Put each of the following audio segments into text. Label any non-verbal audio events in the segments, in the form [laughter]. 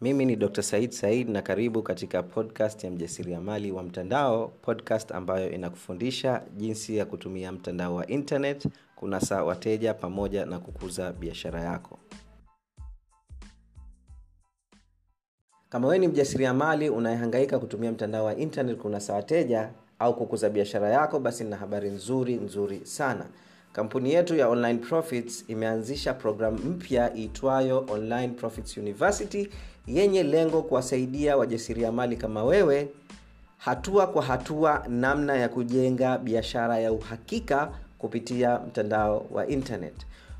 mimi ni dr said said na karibu katika podcast ya mjasiriamali wa mtandao podcast ambayo inakufundisha jinsi ya kutumia mtandao wa internet kunasa wateja pamoja na kukuza biashara yako. Kama wewe ni mjasiriamali unayehangaika kutumia mtandao wa internet kunasa wateja au kukuza biashara yako basi nina habari nzuri nzuri sana. Kampuni yetu ya online profits imeanzisha programu mpya iitwayo online profits university yenye lengo kuwasaidia wajasiriamali kama wewe hatua kwa hatua namna ya kujenga biashara ya uhakika kupitia mtandao wa internet.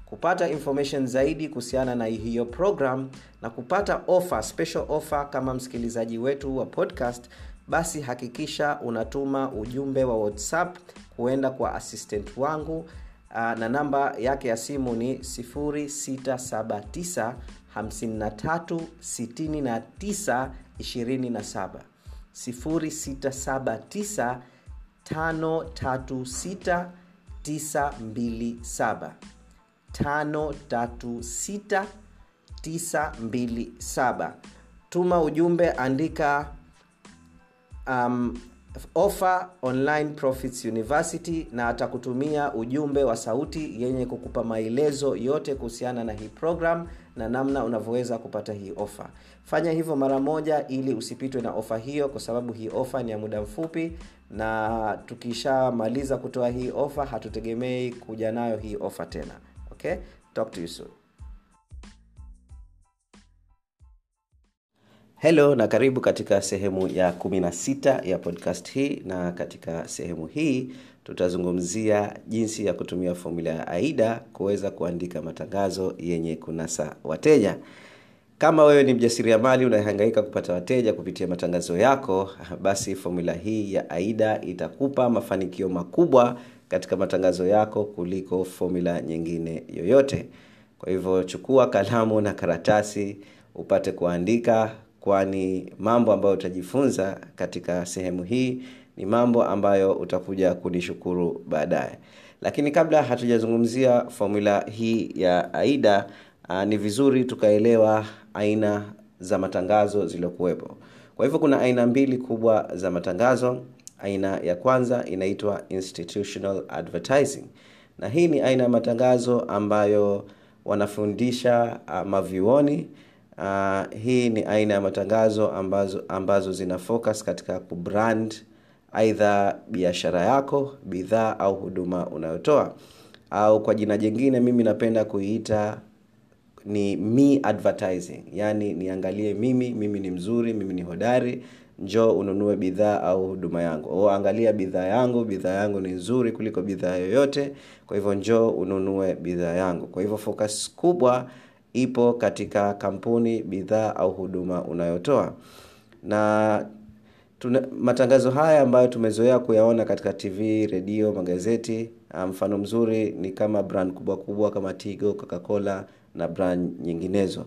Kupata information zaidi kuhusiana na hiyo program na kupata offer, special offer kama msikilizaji wetu wa podcast basi hakikisha unatuma ujumbe wa whatsapp kuenda kwa assistant wangu na namba yake ya simu ni 679 53 69 27 0679 536 927 536927 tuma ujumbe andika um, offer online profits university na atakutumia ujumbe wa sauti yenye kukupa maelezo yote kuhusiana na hii program na namna unavyoweza kupata hii ofa. Fanya hivyo mara moja ili usipitwe na ofa hiyo kwa sababu hii ofa ni ya muda mfupi na tukishamaliza kutoa hii ofa hatutegemei kuja nayo hii ofa tena. Okay? Talk to you soon. Helo na karibu katika sehemu ya 16 ya podcast hii na katika sehemu hii tutazungumzia jinsi ya kutumia fomula ya aida kuweza kuandika matangazo yenye kunasa wateja. Kama wewe ni mjasiriamali unahangaika kupata wateja kupitia matangazo yako basi fomula hii ya aida itakupa mafanikio makubwa katika matangazo yako kuliko fomula nyingine yoyote. Kwa hivyo chukua kalamu na karatasi upate kuandika kwani mambo ambayo utajifunza katika sehemu hii ni mambo ambayo utakuja kunishukuru baadaye. Lakini kabla hatujazungumzia fomula hii ya aida uh, ni vizuri tukaelewa aina za matangazo zilizokuwepo. Kwa hivyo kuna aina mbili kubwa za matangazo. Aina ya kwanza inaitwa institutional advertising. Na hii ni aina ya matangazo ambayo wanafundisha uh, mavyuoni. Uh, hii ni aina ya matangazo ambazo, ambazo zina focus katika kubrand aidha biashara yako bidhaa au huduma unayotoa. Au kwa jina jingine mimi napenda kuiita ni me advertising. Yaani niangalie mimi mimi ni mzuri mimi ni hodari njoo ununue bidhaa au huduma yangu. O angalia bidhaa yangu bidhaa yangu ni nzuri kuliko bidhaa yoyote kwa hivyo njoo ununue bidhaa yangu. Kwa hivyo focus kubwa ipo katika kampuni bidhaa au huduma unayotoa. Na tuna, matangazo haya ambayo tumezoea kuyaona katika tv redio magazeti mfano mzuri ni kama brand kubwa kubwa kama tigo coca-cola na brand nyinginezo.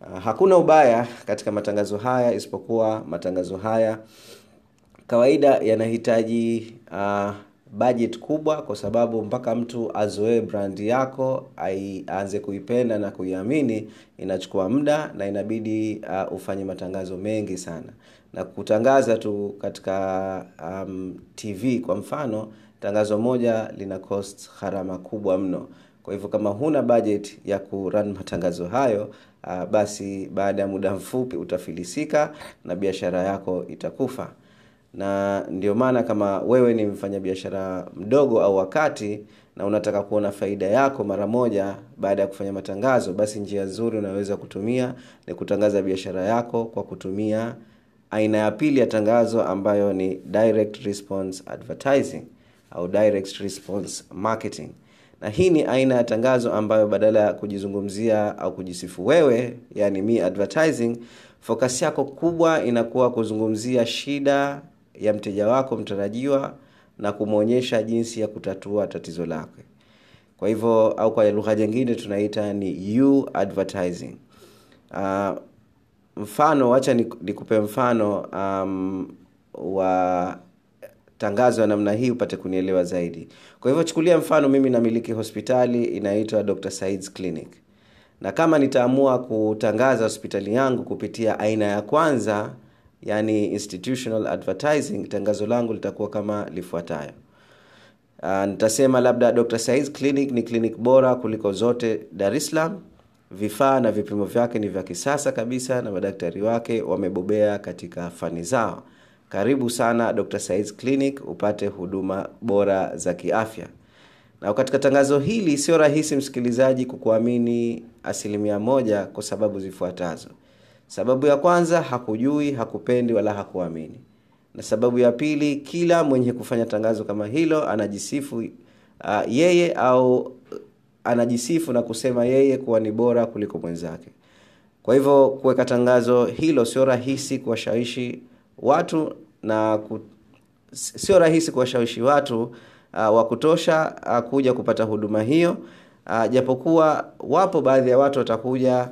Uh, hakuna ubaya katika matangazo haya isipokuwa matangazo haya kawaida yanahitaji uh, budget kubwa kwa sababu mpaka mtu azoee brand yako aanze kuipenda na kuiamini inachukua muda na inabidi uh, ufanye matangazo mengi sana na kutangaza tu katika um, tv kwa mfano tangazo moja lina cost gharama kubwa mno. Kwa hivyo kama huna budget ya kurun matangazo hayo uh, basi baada ya muda mfupi utafilisika na biashara yako itakufa. Na ndio maana kama wewe ni mfanyabiashara mdogo au wakati na unataka kuona faida yako mara moja baada ya kufanya matangazo basi njia nzuri unaweza kutumia ni kutangaza biashara yako kwa kutumia aina ya pili ya tangazo ambayo ni direct response advertising au direct response marketing. Na hii ni aina ya tangazo ambayo badala ya kujizungumzia au kujisifu wewe yani me advertising focus yako kubwa inakuwa kuzungumzia shida ya mteja wako mtarajiwa na kumwonyesha jinsi ya kutatua tatizo lake. Kwa hivyo au kwa lugha nyingine tunaita ni you advertising. Uh, mfano wacha nikupe mfano um, wa tangazo ya namna hii upate kunielewa zaidi. Kwa hivyo chukulia mfano mimi namiliki hospitali inaitwa dr saids clinic. Na kama nitaamua kutangaza hospitali yangu kupitia aina ya kwanza yani institutional advertising tangazo langu litakuwa kama lifuatayo. Uh, nitasema labda dr saids clinic ni clinic bora kuliko zote dar es salaam vifaa na vipimo vyake ni vya kisasa kabisa na madaktari wake wamebobea katika fani zao. Karibu sana dr saiz clinic upate huduma bora za kiafya. Na katika tangazo hili sio rahisi msikilizaji kukuamini asilimia moja kwa sababu zifuatazo. Sababu ya kwanza hakujui hakupendi wala hakuamini. Na sababu ya pili kila mwenye kufanya tangazo kama hilo anajisifu uh, yeye au anajisifu na kusema yeye kuwa ni bora kuliko mwenzake. Kwa hivyo kuweka tangazo hilo sio rahisi kuwashawishi watu na ku, sio rahisi kuwashawishi watu uh, wa kutosha uh, kuja kupata huduma hiyo. Uh, japokuwa wapo baadhi ya watu watakuja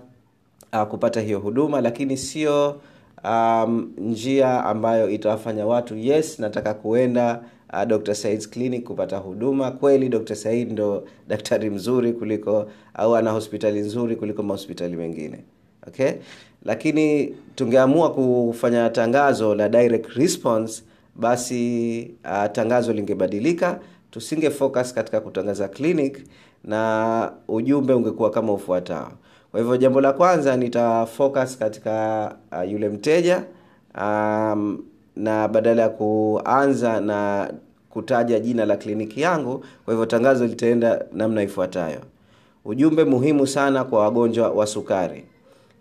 uh, kupata hiyo huduma lakini sio um, njia ambayo itawafanya watu yes nataka kuenda uh, dr Said's clinic kupata huduma. Kweli dr said ndo daktari mzuri kuliko au ana hospitali nzuri kuliko mahospitali mengine. Okay? Lakini tungeamua kufanya tangazo la direct response basi uh, tangazo lingebadilika. Tusinge focus katika kutangaza clinic na ujumbe ungekuwa kama ufuatao. Kwa hivyo jambo la kwanza nita focus katika uh, yule mteja. Um, na badala ya kuanza na kutaja jina la kliniki yangu kwa hivyo tangazo litaenda namna ifuatayo. Ujumbe muhimu sana kwa wagonjwa wa sukari.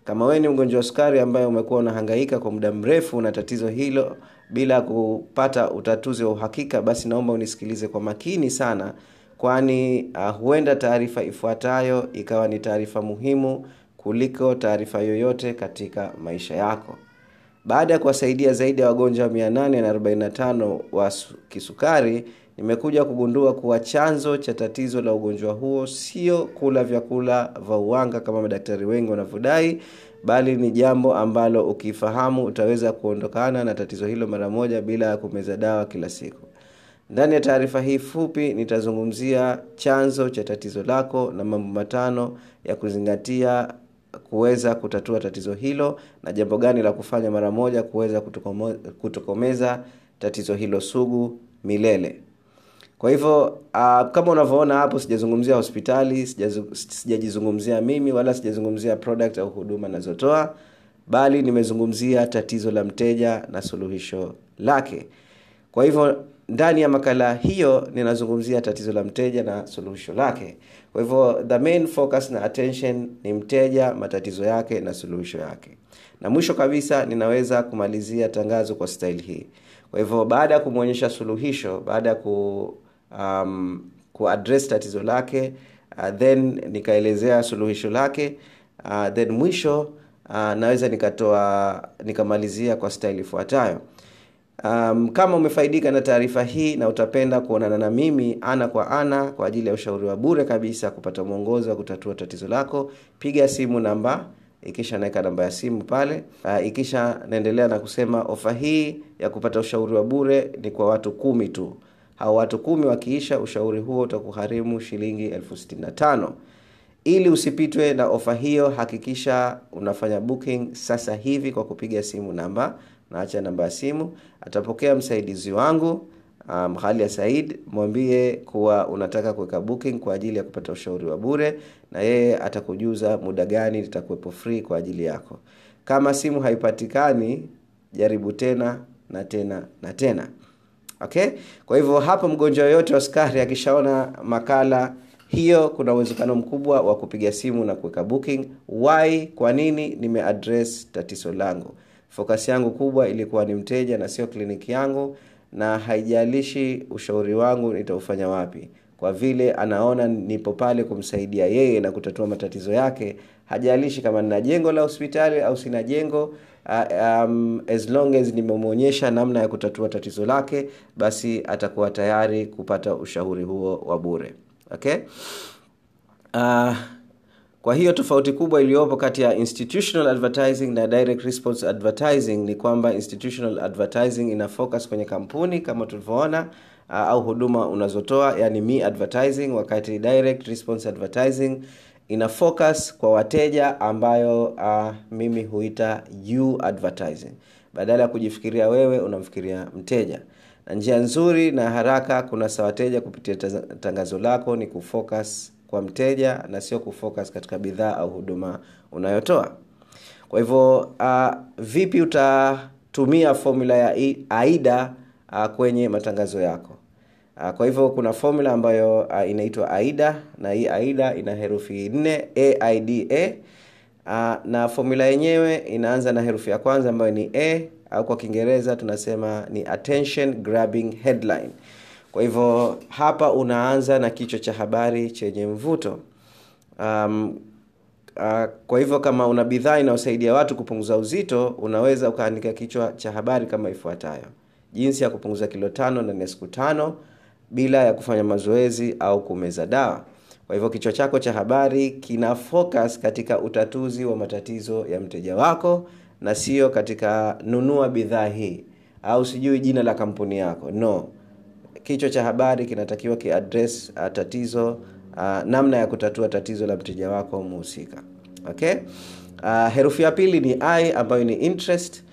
Kama wewe ni mgonjwa wa sukari ambaye umekuwa unahangaika kwa muda mrefu na tatizo hilo bila kupata utatuzi wa uhakika basi naomba unisikilize kwa makini sana kwani uh, huenda taarifa ifuatayo ikawa ni taarifa muhimu kuliko taarifa yoyote katika maisha yako baada ya kuwasaidia zaidi ya wagonjwa 845 wa kisukari nimekuja kugundua kuwa chanzo cha tatizo la ugonjwa huo sio kula vyakula vya uwanga kama madaktari wengi wanavyodai bali ni jambo ambalo ukifahamu utaweza kuondokana na tatizo hilo mara moja bila ya kumeza dawa kila siku. Ndani ya taarifa hii fupi nitazungumzia chanzo cha tatizo lako na mambo matano ya kuzingatia kuweza kutatua tatizo hilo na jambo gani la kufanya mara moja kuweza kutokomeza tatizo hilo sugu milele. Kwa hivyo uh, kama unavyoona hapo sijazungumzia hospitali sijajizungumzia mimi wala sijazungumzia product au huduma nazotoa bali nimezungumzia tatizo la mteja na suluhisho lake. Kwa hivyo ndani ya makala hiyo ninazungumzia tatizo la mteja na suluhisho lake. Kwa hivyo the main focus na attention ni mteja matatizo yake na suluhisho yake. Na mwisho kabisa ninaweza kumalizia tangazo kwa style hii. Kwa hivyo baada ya kumwonyesha suluhisho baada ya ku um, kuaddress tatizo lake uh, then nikaelezea suluhisho lake uh, then mwisho uh, naweza nikatoa nikamalizia kwa style ifuatayo um, kama umefaidika na taarifa hii na utapenda kuonana na mimi ana kwa ana kwa ajili ya ushauri wa bure kabisa kupata mwongozo wa kutatua tatizo lako piga simu namba ikisha naweka namba ya simu pale. Uh, ikisha naendelea na kusema ofa hii ya kupata ushauri wa bure ni kwa watu kumi tu. Hao watu kumi wakiisha ushauri huo utakugharimu shilingi elfu sitini na tano. Ili usipitwe na ofa hiyo hakikisha unafanya booking sasa hivi kwa kupiga simu namba naacha namba ya simu. Atapokea msaidizi wangu um, ya said. Mwambie kuwa unataka kuweka booking kwa ajili ya kupata ushauri wa bure na yeye atakujuza muda gani litakuwepo free kwa ajili yako. Kama simu haipatikani jaribu tena na tena na tena. Okay? Kwa hivyo hapo mgonjwa yoyote wa sukari akishaona makala hiyo kuna uwezekano mkubwa wa kupiga simu na kuweka booking. Why? Kwa nini? Nimeaddress tatizo langu focus yangu kubwa ilikuwa ni mteja na sio kliniki yangu na haijalishi ushauri wangu nitaufanya wapi. Kwa vile anaona nipo pale kumsaidia yeye na kutatua matatizo yake hajalishi kama nina jengo la hospitali au sina jengo um, as long as nimemwonyesha namna ya kutatua tatizo lake basi atakuwa tayari kupata ushauri huo wa bure. Okay? Uh, kwa hiyo tofauti kubwa iliyopo kati ya institutional advertising na direct response advertising ni kwamba institutional advertising ina focus kwenye kampuni kama tulivyoona uh, au huduma unazotoa yani me advertising wakati direct response advertising ina focus kwa wateja ambayo uh, mimi huita you advertising. Badala ya kujifikiria wewe unamfikiria mteja. Na njia nzuri na haraka kunasa wateja kupitia tangazo lako ni kufocus kwa mteja na sio kufocus katika bidhaa au huduma unayotoa. Kwa hivyo uh, vipi utatumia formula ya aida uh, kwenye matangazo yako? Uh, kwa hivyo kuna formula ambayo uh, inaitwa aida na hii aida ina herufi nne aida uh, na formula yenyewe inaanza na herufi ya kwanza ambayo ni a au kwa kiingereza tunasema ni attention grabbing headline kwa hivyo hapa unaanza na kichwa cha habari chenye mvuto. Um, uh, kwa hivyo kama una bidhaa inayosaidia watu kupunguza uzito unaweza ukaandika kichwa cha habari kama ifuatayo. Jinsi ya kupunguza kilo tano ndani ya siku tano bila ya kufanya mazoezi au kumeza dawa. Kwa hivyo kichwa chako cha habari kina focus katika utatuzi wa matatizo ya mteja wako na sio katika nunua bidhaa hii. Au sijui jina la kampuni yako. No kichwa cha habari kinatakiwa kiadres uh, tatizo uh, namna ya kutatua tatizo la mteja wako muhusika. Okay? Uh, herufi ya pili ni i ambayo ni interest.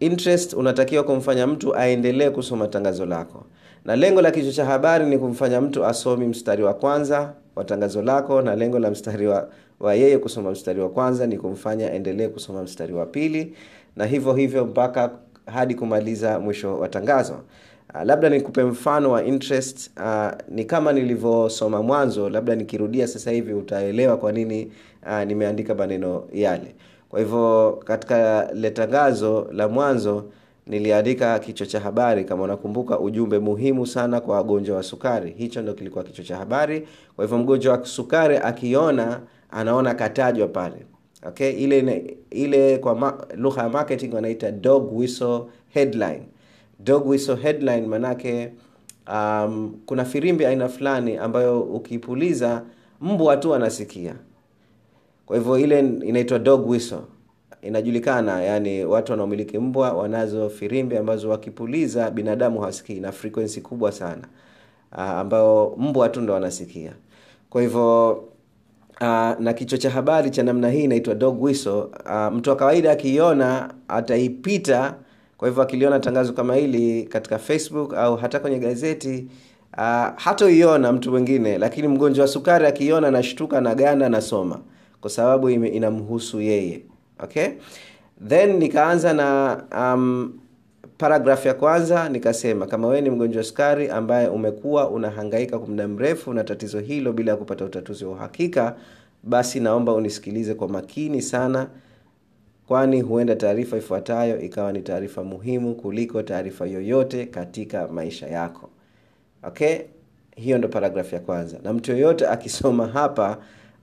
Interest unatakiwa kumfanya mtu aendelee kusoma tangazo lako. Na lengo la kichwa cha habari ni kumfanya mtu asomi mstari wa kwanza wa tangazo lako na lengo la mstari wa, wa yeye kusoma mstari wa kwanza ni kumfanya aendelee kusoma mstari wa pili na hivyo hivyo mpaka hadi kumaliza mwisho wa tangazo uh, labda nikupe mfano wa interest uh, ni kama nilivyosoma mwanzo labda nikirudia sasa hivi utaelewa kwa nini uh, nimeandika maneno yale. Kwa hivyo katika letangazo la mwanzo niliandika kichwa cha habari. Kama unakumbuka ujumbe muhimu sana kwa wagonjwa wa sukari. Hicho ndo kilikuwa kichwa cha habari. Kwa hivyo mgonjwa wa sukari akiona anaona katajwa pale. Okay? Ile ile kwa lugha ya marketing wanaita dog whistle headline dog whistle headline manake um, kuna firimbi aina fulani ambayo ukipuliza mbwa tu anasikia. Kwa hivyo ile inaitwa dog whistle. Inajulikana yani watu wanaomiliki mbwa wanazo firimbi ambazo wakipuliza binadamu hawasikii na frequency kubwa sana uh, ambayo mbwa tu ndo wanasikia. Kwa hivyo uh, na kichwa cha habari cha namna hii inaitwa dog whistle. Uh, mtu wa kawaida akiiona ataipita kwa hivyo akiliona tangazo kama hili katika facebook au hata kwenye gazeti uh, hatoiona mtu mwingine lakini mgonjwa wa sukari akiiona anashtuka na ganda anasoma kwa sababu inamhusu yeye. Okay? Then nikaanza na um, paragraph ya kwanza nikasema kama wewe ni mgonjwa wa sukari ambaye umekuwa unahangaika kwa muda mrefu na tatizo hilo bila ya kupata utatuzi wa uhakika basi naomba unisikilize kwa makini sana kwani huenda taarifa ifuatayo ikawa ni taarifa muhimu kuliko taarifa yoyote katika maisha yako. Okay? Hiyo ndo paragrafu ya kwanza. Na mtu yoyote akisoma hapa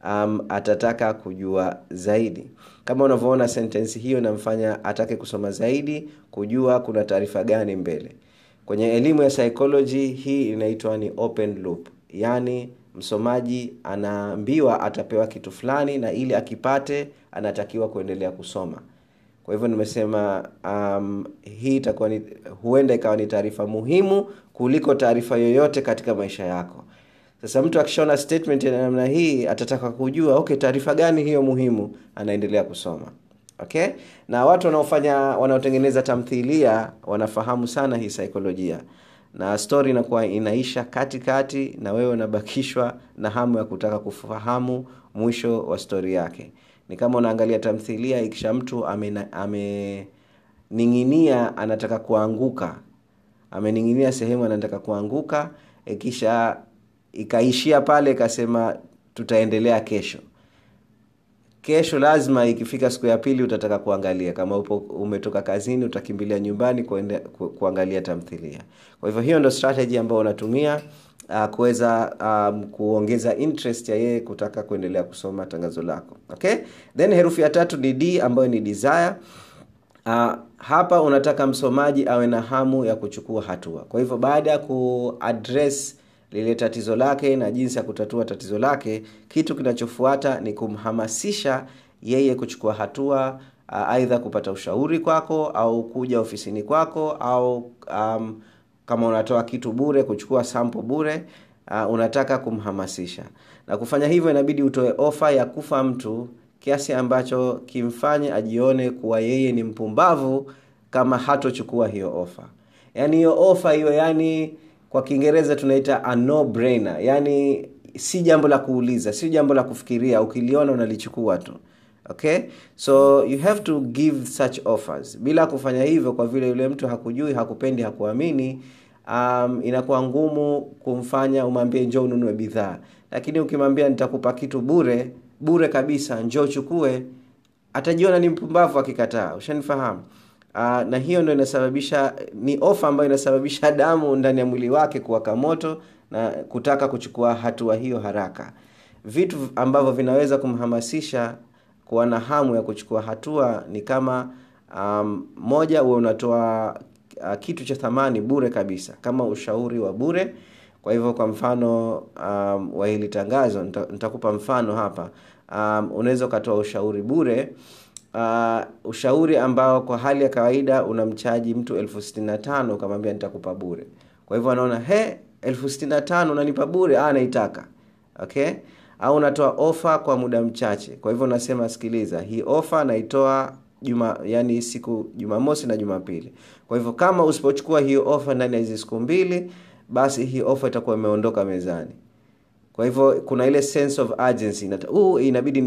um, atataka kujua zaidi. Kama unavyoona sentensi hiyo inamfanya atake kusoma zaidi kujua kuna taarifa gani mbele. Kwenye elimu ya psychology hii inaitwa ni open loop. Yaani msomaji anaambiwa atapewa kitu fulani na ili akipate anatakiwa kuendelea kusoma. Kwa hivyo nimesema um, hii itakuwa ni huenda ikawa ni taarifa muhimu kuliko taarifa yoyote katika maisha yako. Sasa mtu akishaona statement ya namna hii atataka kujua okay taarifa gani hiyo muhimu anaendelea kusoma. Okay? Na watu wanaofanya wanaotengeneza tamthilia wanafahamu sana hii saikolojia na stori inakuwa inaisha katikati kati, na wewe unabakishwa na hamu ya kutaka kufahamu mwisho wa stori yake. Ni kama unaangalia tamthilia ikisha mtu amening'inia ame anataka kuanguka. Amening'inia sehemu anataka kuanguka ikisha ikaishia pale ikasema tutaendelea kesho kesho lazima ikifika siku ya pili utataka kuangalia. Kama upo umetoka kazini utakimbilia nyumbani kuende, ku, kuangalia tamthilia. Kwa hivyo hiyo ndo strategy ambayo unatumia uh, kuweza um, kuongeza interest ya yeye kutaka kuendelea kusoma tangazo lako. Okay? Then herufi ya tatu ni d ambayo ni desire. Uh, hapa unataka msomaji awe na hamu ya kuchukua hatua. Kwa hivyo baada ya kuaddress lile tatizo lake na jinsi ya kutatua tatizo lake kitu kinachofuata ni kumhamasisha yeye kuchukua hatua aidha kupata ushauri kwako au kuja ofisini kwako au um, kama unatoa kitu bure kuchukua sampo bure uh, unataka kumhamasisha. Na kufanya hivyo inabidi utoe ofa ya kufa mtu kiasi ambacho kimfanye ajione kuwa yeye ni mpumbavu kama hatochukua hiyo ofa. Yaani hiyo ofa hiyo yani kwa kiingereza tunaita a no brainer yani si jambo la kuuliza si jambo la kufikiria ukiliona unalichukua tu. Okay? So you have to give such offers. Bila kufanya hivyo kwa vile yule mtu hakujui hakupendi hakuamini um, inakuwa ngumu kumfanya umwambie njoo ununue bidhaa. Lakini ukimwambia nitakupa kitu bure bure kabisa njoo chukue atajiona ni mpumbavu akikataa. Ushanifahamu uh, na hiyo ndio inasababisha ni ofa ambayo inasababisha [laughs] damu ndani ya mwili wake kuwaka moto na kutaka kuchukua hatua hiyo haraka. Vitu ambavyo vinaweza kumhamasisha kuwa na hamu ya kuchukua hatua ni kama um, moja huwe unatoa uh, kitu cha thamani bure kabisa kama ushauri wa bure. Kwa hivyo kwa mfano um, wa hili tangazo nitakupa mfano hapa. Um, unaweza ukatoa ushauri bure uh, ushauri ambao kwa hali ya kawaida unamchaji mtu elfu sitini na ukamwambia nitakupa bure. Kwa hivyo anaona he elfu sitini unanipa bure? Anaitaka okay? Au unatoa ofa kwa muda mchache. Kwa hivyo unasema sikiliza hii ofa naitoa juma yani siku jumamosi na jumapili. Kwa hivyo kama usipochukua hiyo ofa ndani ya hizi siku mbili basi hii ofa itakuwa imeondoka mezani. Kwa hivyo kuna ile sense of urgency. Uh, inabidi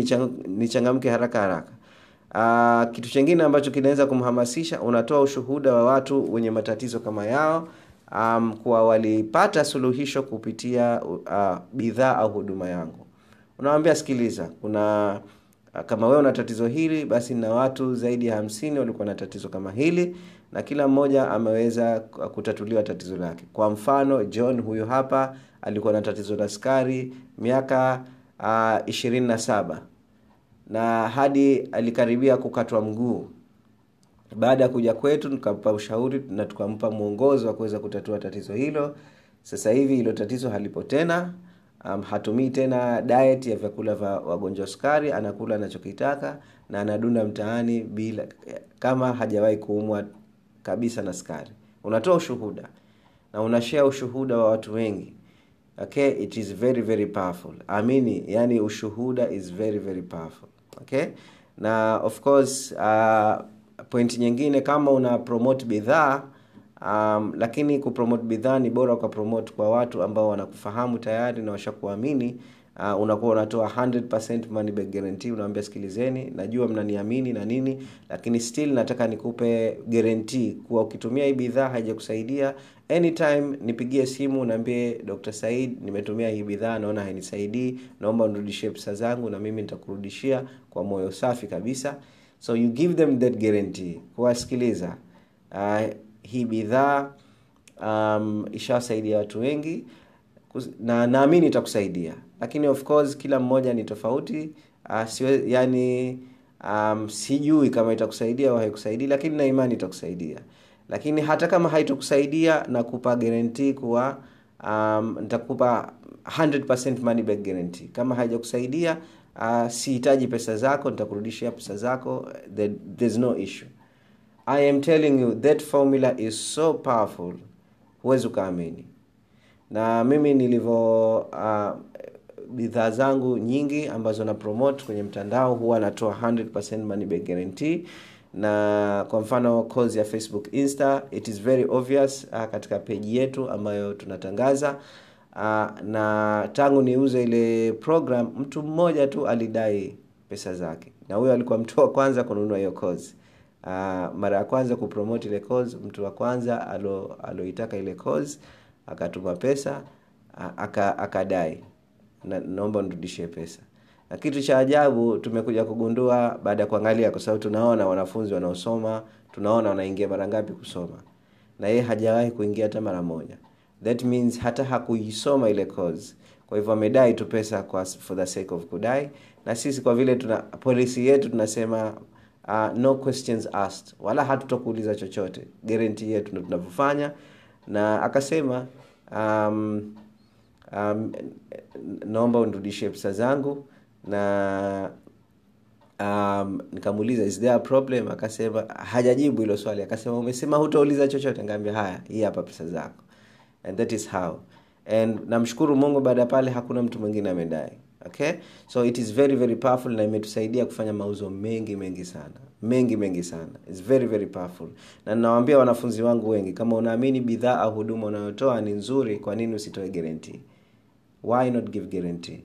nichangamke haraka haraka uh, kitu chingine ambacho kinaweza kumhamasisha unatoa ushuhuda wa watu wenye matatizo kama yao um, kuwa walipata suluhisho kupitia uh, bidhaa au huduma yangu. Unawambia sikiliza kuna kama wewe una tatizo hili basi na watu zaidi ya hamsini walikuwa na tatizo kama hili na kila mmoja ameweza kutatuliwa tatizo lake. Kwa mfano john huyu hapa alikuwa na tatizo la sukari miaka ishirini na saba na hadi alikaribia kukatwa mguu. Baada ya kuja kwetu tukampa ushauri na tukampa mwongozo wa kuweza kutatua tatizo hilo. Sasa hivi hilo tatizo halipo tena. Um, hatumii tena diet ya vyakula vya wagonjwa sukari anakula anachokitaka na anadunda mtaani bila kama hajawahi kuumwa kabisa na sukari. Unatoa ushuhuda na unashare ushuhuda wa watu wengi. Okay it is very very powerful. Amini yani ushuhuda is very very powerful okay? Na of course uh, point nyingine kama una promote bidhaa um, lakini kupromote bidhaa ni bora kwa promote kwa watu ambao wanakufahamu tayari na washakuamini uh, unakuwa unatoa 100% money back guarantee unaambia sikilizeni najua mnaniamini na nini lakini still nataka nikupe guarantee kuwa ukitumia hii bidhaa haijakusaidia anytime nipigie simu naambie dr said nimetumia hii bidhaa naona hainisaidii naomba nirudishie pesa zangu na mimi nitakurudishia kwa moyo safi kabisa. So you give them that guarantee kuwasikiliza. Uh, hii bidhaa um, ishawasaidia watu wengi na naamini itakusaidia lakini of course kila mmoja ni tofauti. Uh, siwe, yani um, sijui kama itakusaidia au haikusaidia lakini na imani itakusaidia. Lakini hata kama haitokusaidia nakupa guarantee kuwa um, nitakupa 100% money back guarantee. Kama haijakusaidia uh, sihitaji pesa zako nitakurudishia pesa zako there, there's no issue. I am telling you that formula is so powerful. Huwezi ukaamini. Na mimi nilivyo uh, bidhaa zangu nyingi ambazo na promote kwenye mtandao huwa natoa 100% money back guarantee. Na kwa mfano course ya facebook insta it is very obvious uh, katika peji yetu ambayo tunatangaza. Uh, na tangu niuze ile program mtu mmoja tu alidai pesa zake. Na huyo alikuwa mtu wa kwanza kununua hiyo course uh, mara ya kwanza kupromote ile course mtu wa kwanza alo aloitaka ile course akatuma pesa aka akadai na, naomba nirudishie pesa. Na kitu cha ajabu tumekuja kugundua baada ya kuangalia kwa sababu tunaona wanafunzi wanaosoma tunaona wanaingia mara ngapi kusoma. Na yeye hajawahi kuingia hata mara moja. That means hata hakuisoma ile course. Kwa hivyo amedai tu pesa kwa for the sake of kudai. Na sisi kwa vile tuna polisi yetu tunasema uh, no questions asked. Wala hatutokuuliza chochote. Guarantee yetu ndo tunavyofanya. Na akasema um, um, naomba unirudishie pesa zangu na um, nikamuuliza is there a problem? Akasema hajajibu hilo swali. Akasema umesema hutauliza chochote. Ngaambia haya hii hapa pesa zako. And that is how. And namshukuru mungu baada ya pale hakuna mtu mwingine amedai. Okay? So it is very very powerful na imetusaidia kufanya mauzo mengi mengi sana. Mengi mengi sana. It's very very powerful. Na ninawaambia wanafunzi wangu wengi kama unaamini bidhaa au huduma unayotoa ni nzuri kwa nini usitoe guarantee why not give guarantee?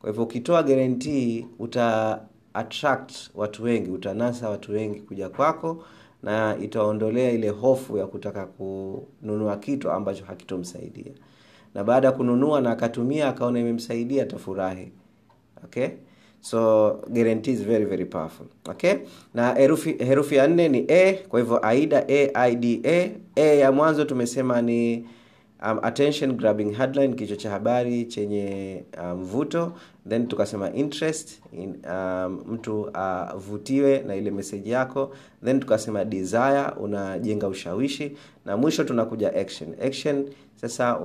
Kwa hivyo ukitoa guarantee uta attract watu wengi utanasa watu wengi kuja kwako na itaondolea ile hofu ya kutaka kununua kitu ambacho hakitomsaidia. Na baada ya kununua na akatumia akaona imemsaidia atafurahi. Okay? So guarantee is very very powerful. Okay? Na herufi herufi ya nne ni a kwa hivyo aida a i d a. A ya mwanzo tumesema ni um, attention grabbing headline kichwa cha habari chenye mvuto um, then tukasema interest in, um, mtu avutiwe uh, na ile meseji yako then tukasema desire unajenga ushawishi na mwisho tunakuja action. Action sasa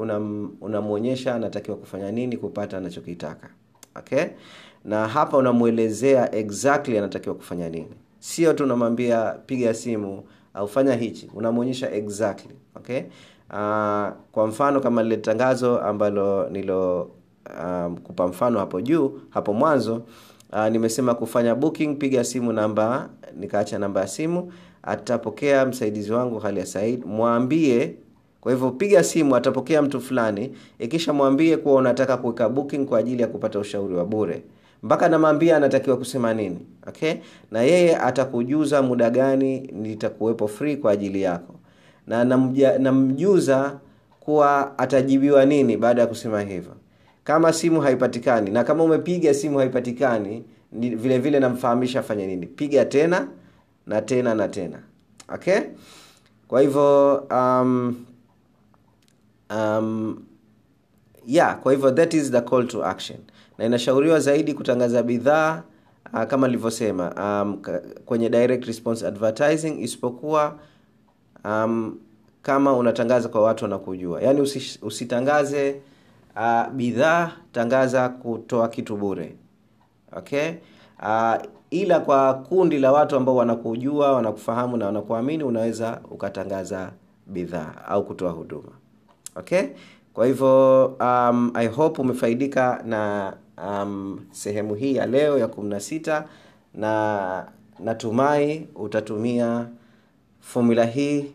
unamwonyesha una anatakiwa kufanya nini kupata anachokitaka. Okay? Na hapa unamwelezea exactly anatakiwa kufanya nini. Sio tu unamwambia piga simu au fanya hichi. Unamwonyesha exactly. Okay uh, kwa mfano kama lile tangazo ambalo nilo um, kupa mfano hapo juu hapo mwanzo uh, nimesema kufanya booking piga simu namba nikaacha namba ya simu atapokea msaidizi wangu ya said mwambie kwa hivyo piga simu atapokea mtu fulani ikisha kuwa unataka kuweka booking kwa ajili ya kupata ushauri wa bure. Mpaka namwambia anatakiwa kusema nini okay? Na yeye atakujuza muda gani nitakuwepo free kwa ajili yako na namjuza kuwa atajibiwa nini baada ya kusema hivyo. Kama simu haipatikani na kama umepiga simu haipatikani ni, vile vile namfahamisha afanye nini. Piga tena na tena na tena. Okay? Kwa hivyo um, um, yeah kwa hivyo that is the call to action. Na inashauriwa zaidi kutangaza bidhaa uh, kama nilivyosema um, kwenye direct response advertising isipokuwa um, kama unatangaza kwa watu wanakujua. Yaani usi, usitangaze uh, bidhaa tangaza kutoa kitu bure. Okay? Uh, ila kwa kundi la watu ambao wanakujua wanakufahamu na wanakuamini unaweza ukatangaza bidhaa au kutoa huduma. Okay? Kwa hivyo um, i hope umefaidika na um, sehemu hii ya leo ya kumi na sita na natumai utatumia formula hii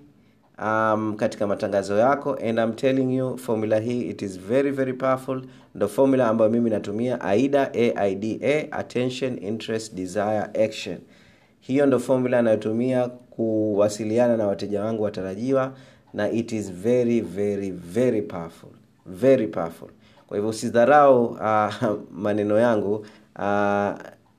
um, katika matangazo yako and I'm telling you formula hii it is very very powerful. Ndo formula ambayo mimi natumia aida aida attention interest desire action. Hiyo ndo formula anayotumia kuwasiliana na wateja wangu watarajiwa na it is very very very powerful. Very powerful. Kwa hivyo usidharau uh, [laughs] maneno yangu uh,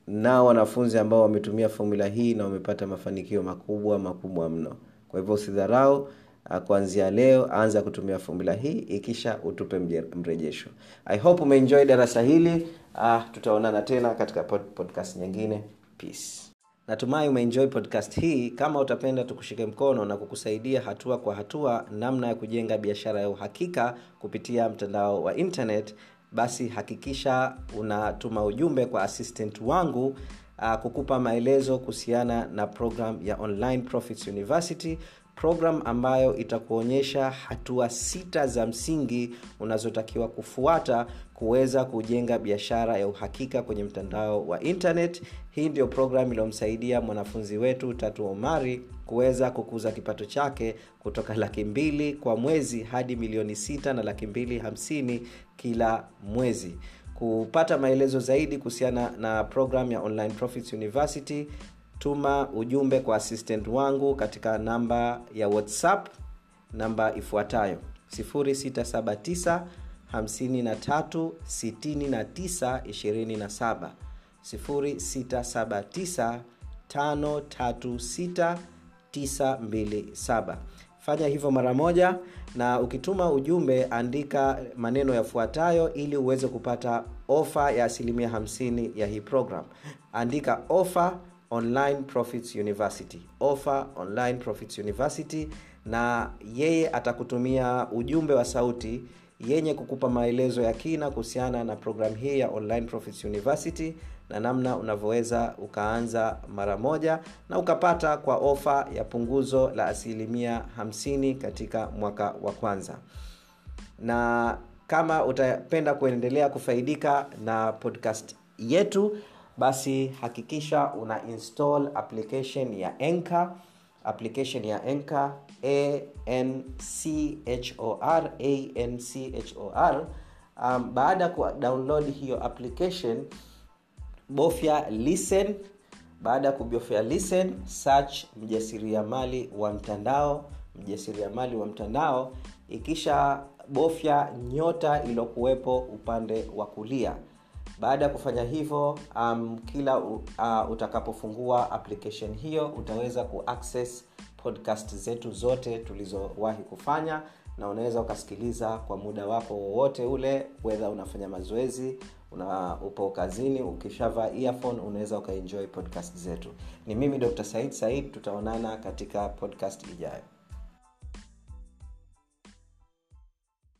nao wanafunzi ambao wametumia fomula hii na wamepata mafanikio makubwa makubwa mno. Kwa hivyo usidharau uh, kuanzia leo anza kutumia fomula hii ikisha utupe mrejesho. I hope umeenjoy darasa hili. Uh, tutaonana tena katika pod podcast nyingine. Peace. Natumai umeenjoy podcast hii. Kama utapenda tukushike mkono na kukusaidia hatua kwa hatua namna ya kujenga biashara ya uhakika kupitia mtandao wa internet basi hakikisha unatuma ujumbe kwa assistant wangu uh, kukupa maelezo kuhusiana na program ya online profits university program ambayo itakuonyesha hatua sita za msingi unazotakiwa kufuata kuweza kujenga biashara ya uhakika kwenye mtandao wa internet. Hii ndio program iliyomsaidia mwanafunzi wetu tatu omari kuweza kukuza kipato chake kutoka laki mbili kwa mwezi hadi milioni sita na laki mbili hamsini kila mwezi. Kupata maelezo zaidi kuhusiana na program ya online profits university tuma ujumbe kwa assistant wangu katika namba ya whatsapp namba ifuatayo 679 53 69 27 679 536 927 fanya hivyo mara moja na ukituma ujumbe andika maneno yafuatayo ili uweze kupata ofa ya asilimia 50 ya hii program. Andika ofa online profits university. Offer online profits university na yeye atakutumia ujumbe wa sauti yenye kukupa maelezo ya kina kuhusiana na programu hii ya online profits university na namna unavyoweza ukaanza mara moja na ukapata kwa ofa ya punguzo la asilimia 50 katika mwaka wa kwanza. Na kama utapenda kuendelea kufaidika na podcast yetu basi hakikisha una install application ya enca application ya anchor anchor um, baada ya kudownload hiyo application bofya listen. Baada ya kubofya listen search mjasiriamali wa mtandao. Mjasiriamali wa mtandao ikisha bofya nyota iliyokuwepo upande wa kulia baada ya kufanya hivyo um, kila uh, utakapofungua application hiyo utaweza kuaccess podcast zetu zote tulizowahi kufanya na unaweza ukasikiliza kwa muda wako wowote ule wedha unafanya mazoezi una upo kazini ukishavaa unaweza ukaenjoy podcast zetu. Ni mimi dr said said tutaonana katika podcast ijayo